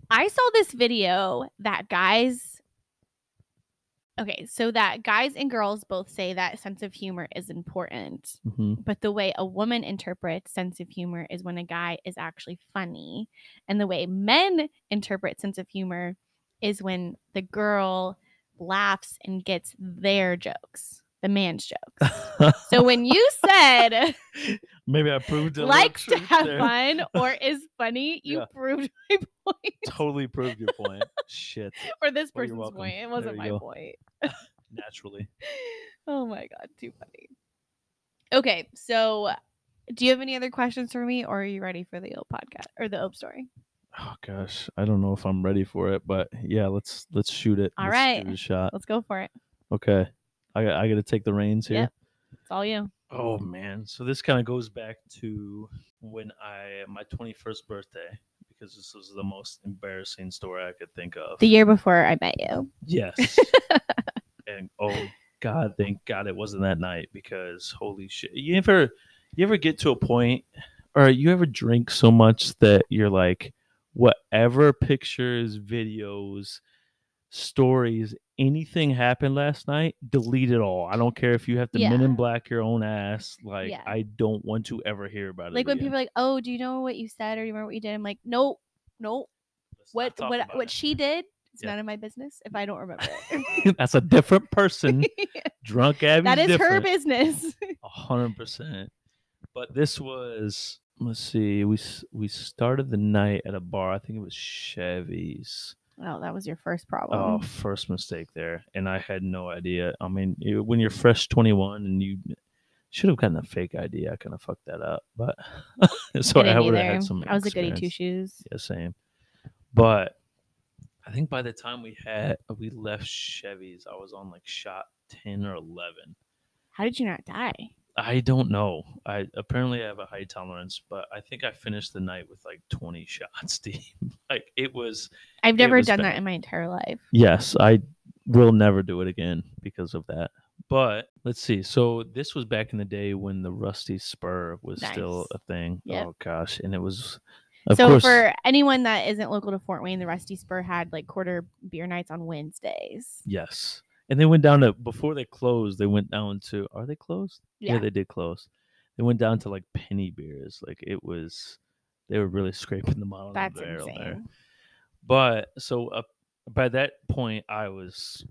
I saw this video that guys. Okay, so that guys and girls both say that sense of humor is important, hmm but the way a woman interprets sense of humor is when a guy is actually funny, and the way men interpret sense of humor is when the girl laughs and gets their jokes, the man's jokes. So when you said Maybe I proved it. likes to have there. fun or is funny, you Yeah. proved my point. Totally proved your point. Shit. or this Well, person's point. It wasn't my go. point. Naturally. Oh my god, too funny. Okay, so do you have any other questions for me, or are you ready for the Ope podcast or the Ope story? Oh gosh, I don't know if I'm ready for it, but yeah, let's let's shoot it. All Let's right. give it a shot. Let's go for it. Okay, I got I got to take the reins here. Yep. It's all you. Oh man, so this kind of goes back to when I my 21st birthday because this was the most embarrassing story I could think of. The year before I met you. yes. and oh god, thank God it wasn't that night because holy shit. You ever you ever get to a point or you ever drink so much that you're like whatever pictures, videos, stories, anything happened last night, delete it all. I don't care if you have to men Yeah. in black your own ass. Like Yeah. I don't want to ever hear about it. Like when again. people are like, "Oh, do you know what you said or do you remember what you did?" I'm like, "Nope, nope. Let's What what what it. she did? It's Yeah. none of my business if I don't remember it." That's a different person. Drunk Abby's that is her business. A hundred percent. But this was let's see, we we started the night at a bar. I think it was Chevy's. Oh, that was your first oh, problem. Oh, first mistake there, and I had no idea. I mean, when you're fresh 21 and you should have gotten a fake ID, I kind of fucked that up. But so I I, would have had some. I was a goody two shoes. Yeah, same. But I think by the time we had we left Chevy's, I was on like shot 10 or 11. How did you not die? I don't know. I apparently I have a high tolerance, but I think I finished the night with like 20 shots deep. like it was I've never was done bad. that in my entire life. yes, I will never do it again because of that. But let's see. So this was back in the day when the Rusty Spur was still a thing. Yep. Oh gosh, and it was of so course for anyone that isn't local to Fort Wayne, the Rusty Spur had like quarter beer nights on Wednesdays. yes. And they went down to before they closed, they went down to are they closed? Yeah. they did close. They went down to like penny beers. Like it was they were really scraping the bottom of That's the barrel there. But so uh, by that point, I was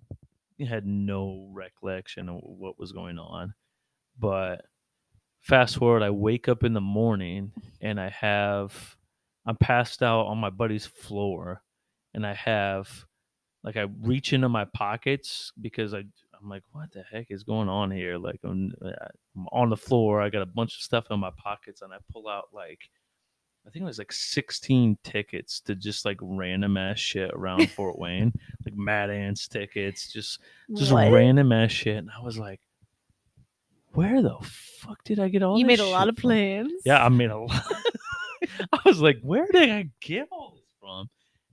had no recollection of what was going on. But fast forward, I wake up in the morning and I have I'm passed out on my buddy's floor, and I have like I reach into my pockets because I I'm like, what the heck is going on here? Like I'm, uh, I'm on the floor. I got a bunch of stuff in my pockets, and I pull out like I think it was like 16 tickets to just like random ass shit around Fort Wayne, like Mad Ants tickets, just just What? random ass shit. And I was like, where the fuck did I get all? You made a lot of from? plans. Yeah, I made a lot. I was like, where did I get all this from?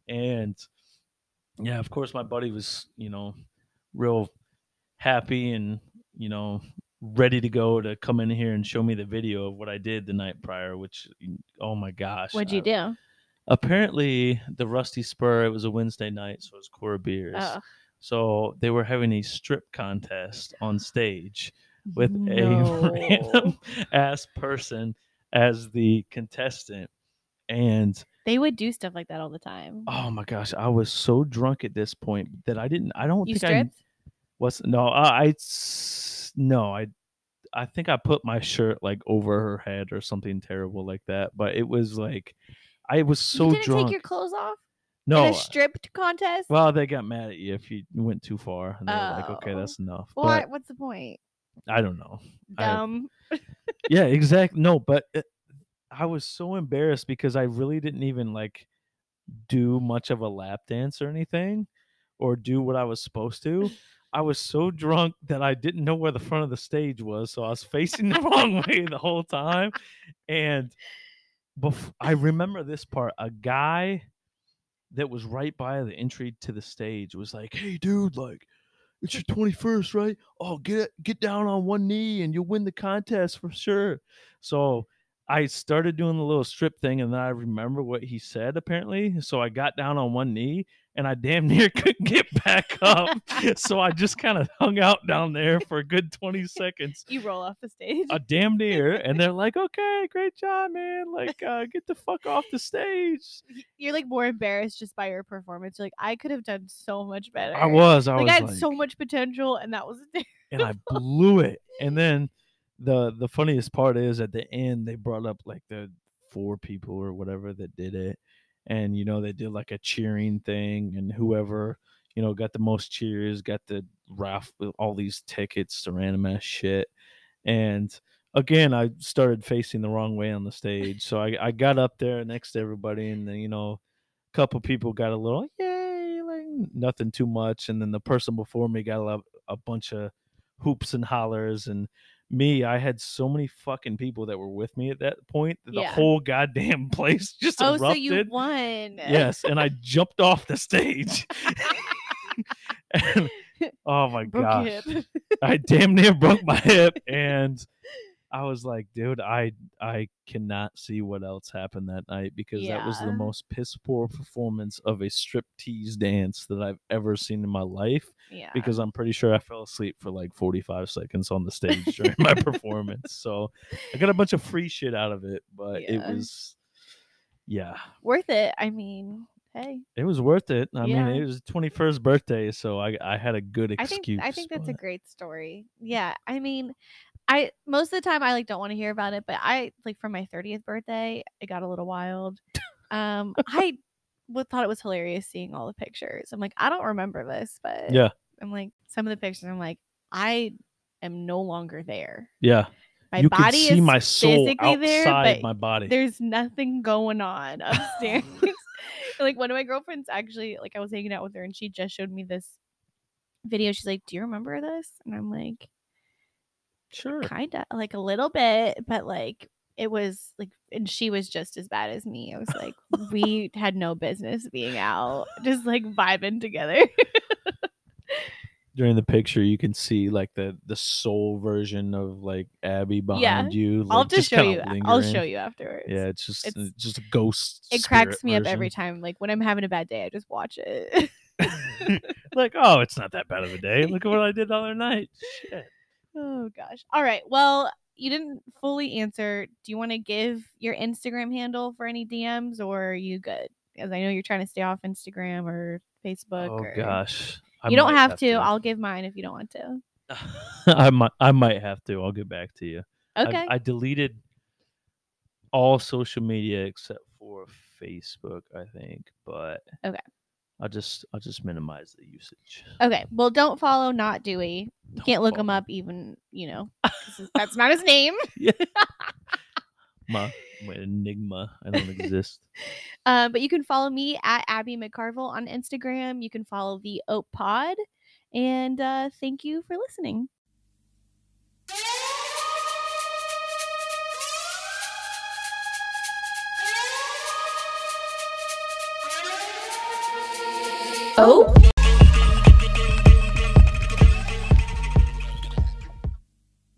And yeah, of course, my buddy was, you know, real happy and, you know, ready to go to come in here and show me the video of what I did the night prior, which, oh my gosh. What'd you I- do? Apparently, the Rusty Spur, it was a Wednesday night, so it was core beers. Oh. So they were having a strip contest on stage with a random ass person as the contestant. And They would do stuff like that all the time. oh my gosh, I was so drunk at this point that I didn't. I don't you think I stripped? Was. No, I no, I I think I put my shirt like over her head or something terrible like that. But it was like I was so you didn't drunk. take your clothes off no, in a stripped contest. well, they got mad at you if you went too far. And they were like, okay, Oh. that's enough. what? But What's the point? I don't know. I- Dumb. yeah, exactly. No, but it, I was so embarrassed because I really didn't even like do much of a lap dance or anything or do what I was supposed to. I was so drunk that I didn't know where the front of the stage was, so I was facing the wrong way the whole time. And bef- I remember this part. A guy that was right by the entry to the stage was like, "Hey, dude, like." It's your 21st, right? Oh, get get down on one knee and you'll win the contest for sure. So I started doing the little strip thing and then I remember what he said apparently. So I got down on one knee and I damn near couldn't get back up. so I just kind of hung out down there for a good 20 seconds. you roll off the stage. A damn near. And they're like, okay, great job, man. Like, uh, get the fuck off the stage. You're like more embarrassed just by your performance. You're like, I could have done so much better. I was, I like was I had like, so much potential, and that was and I blew it. And then the the funniest part is at the end they brought up like the four people or whatever that did it, and you know they did like a cheering thing, and whoever you know got the most cheers got the raffle uh, all these tickets to random ass shit, and again I started facing the wrong way on the stage, so I I got up there next to everybody, and then you know a couple people got a little yay like nothing too much, and then the person before me got a, a bunch of hoops and hollers and me i had so many fucking people that were with me at that point that the Yeah. whole goddamn place just oh, erupted so you won. yes and i jumped off the stage and, oh my Broke gosh i damn near broke my hip and i was like dude i i cannot see what else happened that night because that was the most piss poor performance of a strip tease dance that i've ever seen in my life yeah. because I'm pretty sure I fell asleep for like 45 seconds on the stage during my performance. So I got a bunch of free shit out of it, but it was, yeah, worth it. I mean, hey, it was worth it. I Yeah. mean, it was 21st birthday, so I I had a good I think excuse. I think that's a great story. Yeah, I mean, I most of the time I like don't want to hear about it, but I like for my 30th birthday, it got a little wild. Um, I would thought it was hilarious seeing all the pictures. I'm like, I don't remember this, but yeah, I'm like some of the pictures. I'm like, I am no longer there. yeah. My you body see is my soul physically there, but my body. there's nothing going on upstairs. like one of my girlfriends actually, like I was hanging out with her and she just showed me this video. She's like, "Do you remember this?" And I'm like, Sure. "Kind of, like a little bit, but like it was like." And she was just as bad as me. I was like, we had no business being out, just like vibing together. During the picture, you can see like the the soul version of like Abby behind Yeah. you. I'll like, just show you. Uh, I'll show you afterwards. Yeah, it's just It's- it's just a ghost. It cracks me up every time. Like when I'm having a bad day, I just watch it. like, oh, it's not that bad of a day. Look at what I did the other night. Shit. Oh gosh. All right. Well, you didn't fully answer. Do you want to give your Instagram handle for any DMs or are you good? Because I know you're trying to stay off Instagram or Facebook. Oh or... gosh. I You don't might have, to. I'll give mine if you don't want to. I might I might have to. I'll get back to you. I- Okay. I, deleted all social media except for Facebook, I think. But Okay. I'll just I'll just minimize the usage. okay. Well, don't follow Not Dewey. You Don't can't look him follow. up even, you know, 'cause that's not his name. My, my enigma. I don't exist. Um, but you can follow me at Abby McCarville on Instagram. You can follow the Ope Pod. And uh, thank you for listening. Oh.